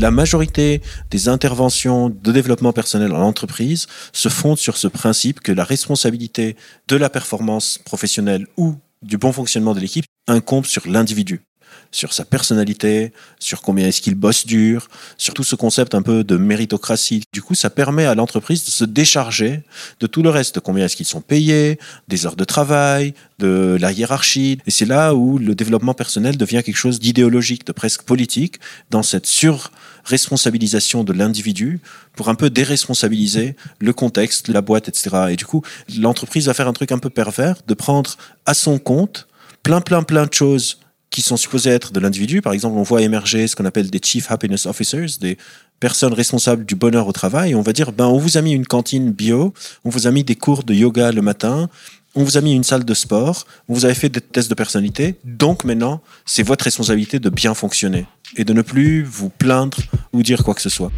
La majorité des interventions de développement personnel en entreprise se fondent sur ce principe que la responsabilité de la performance professionnelle ou du bon fonctionnement de l'équipe incombe sur l'individu sur sa personnalité, sur combien est-ce qu'il bosse dur, sur tout ce concept un peu de méritocratie. Du coup, ça permet à l'entreprise de se décharger de tout le reste, combien est-ce qu'ils sont payés, des heures de travail, de la hiérarchie. Et c'est là où le développement personnel devient quelque chose d'idéologique, de presque politique, dans cette sur-responsabilisation de l'individu pour un peu déresponsabiliser le contexte, la boîte, etc. Et du coup, l'entreprise va faire un truc un peu pervers, de prendre à son compte plein, plein, plein de choses qui sont supposés être de l'individu. Par exemple, on voit émerger ce qu'on appelle des Chief Happiness Officers, des personnes responsables du bonheur au travail. On va dire, ben, on vous a mis une cantine bio, on vous a mis des cours de yoga le matin, on vous a mis une salle de sport, on vous avez fait des tests de personnalité. Donc maintenant, c'est votre responsabilité de bien fonctionner et de ne plus vous plaindre ou dire quoi que ce soit.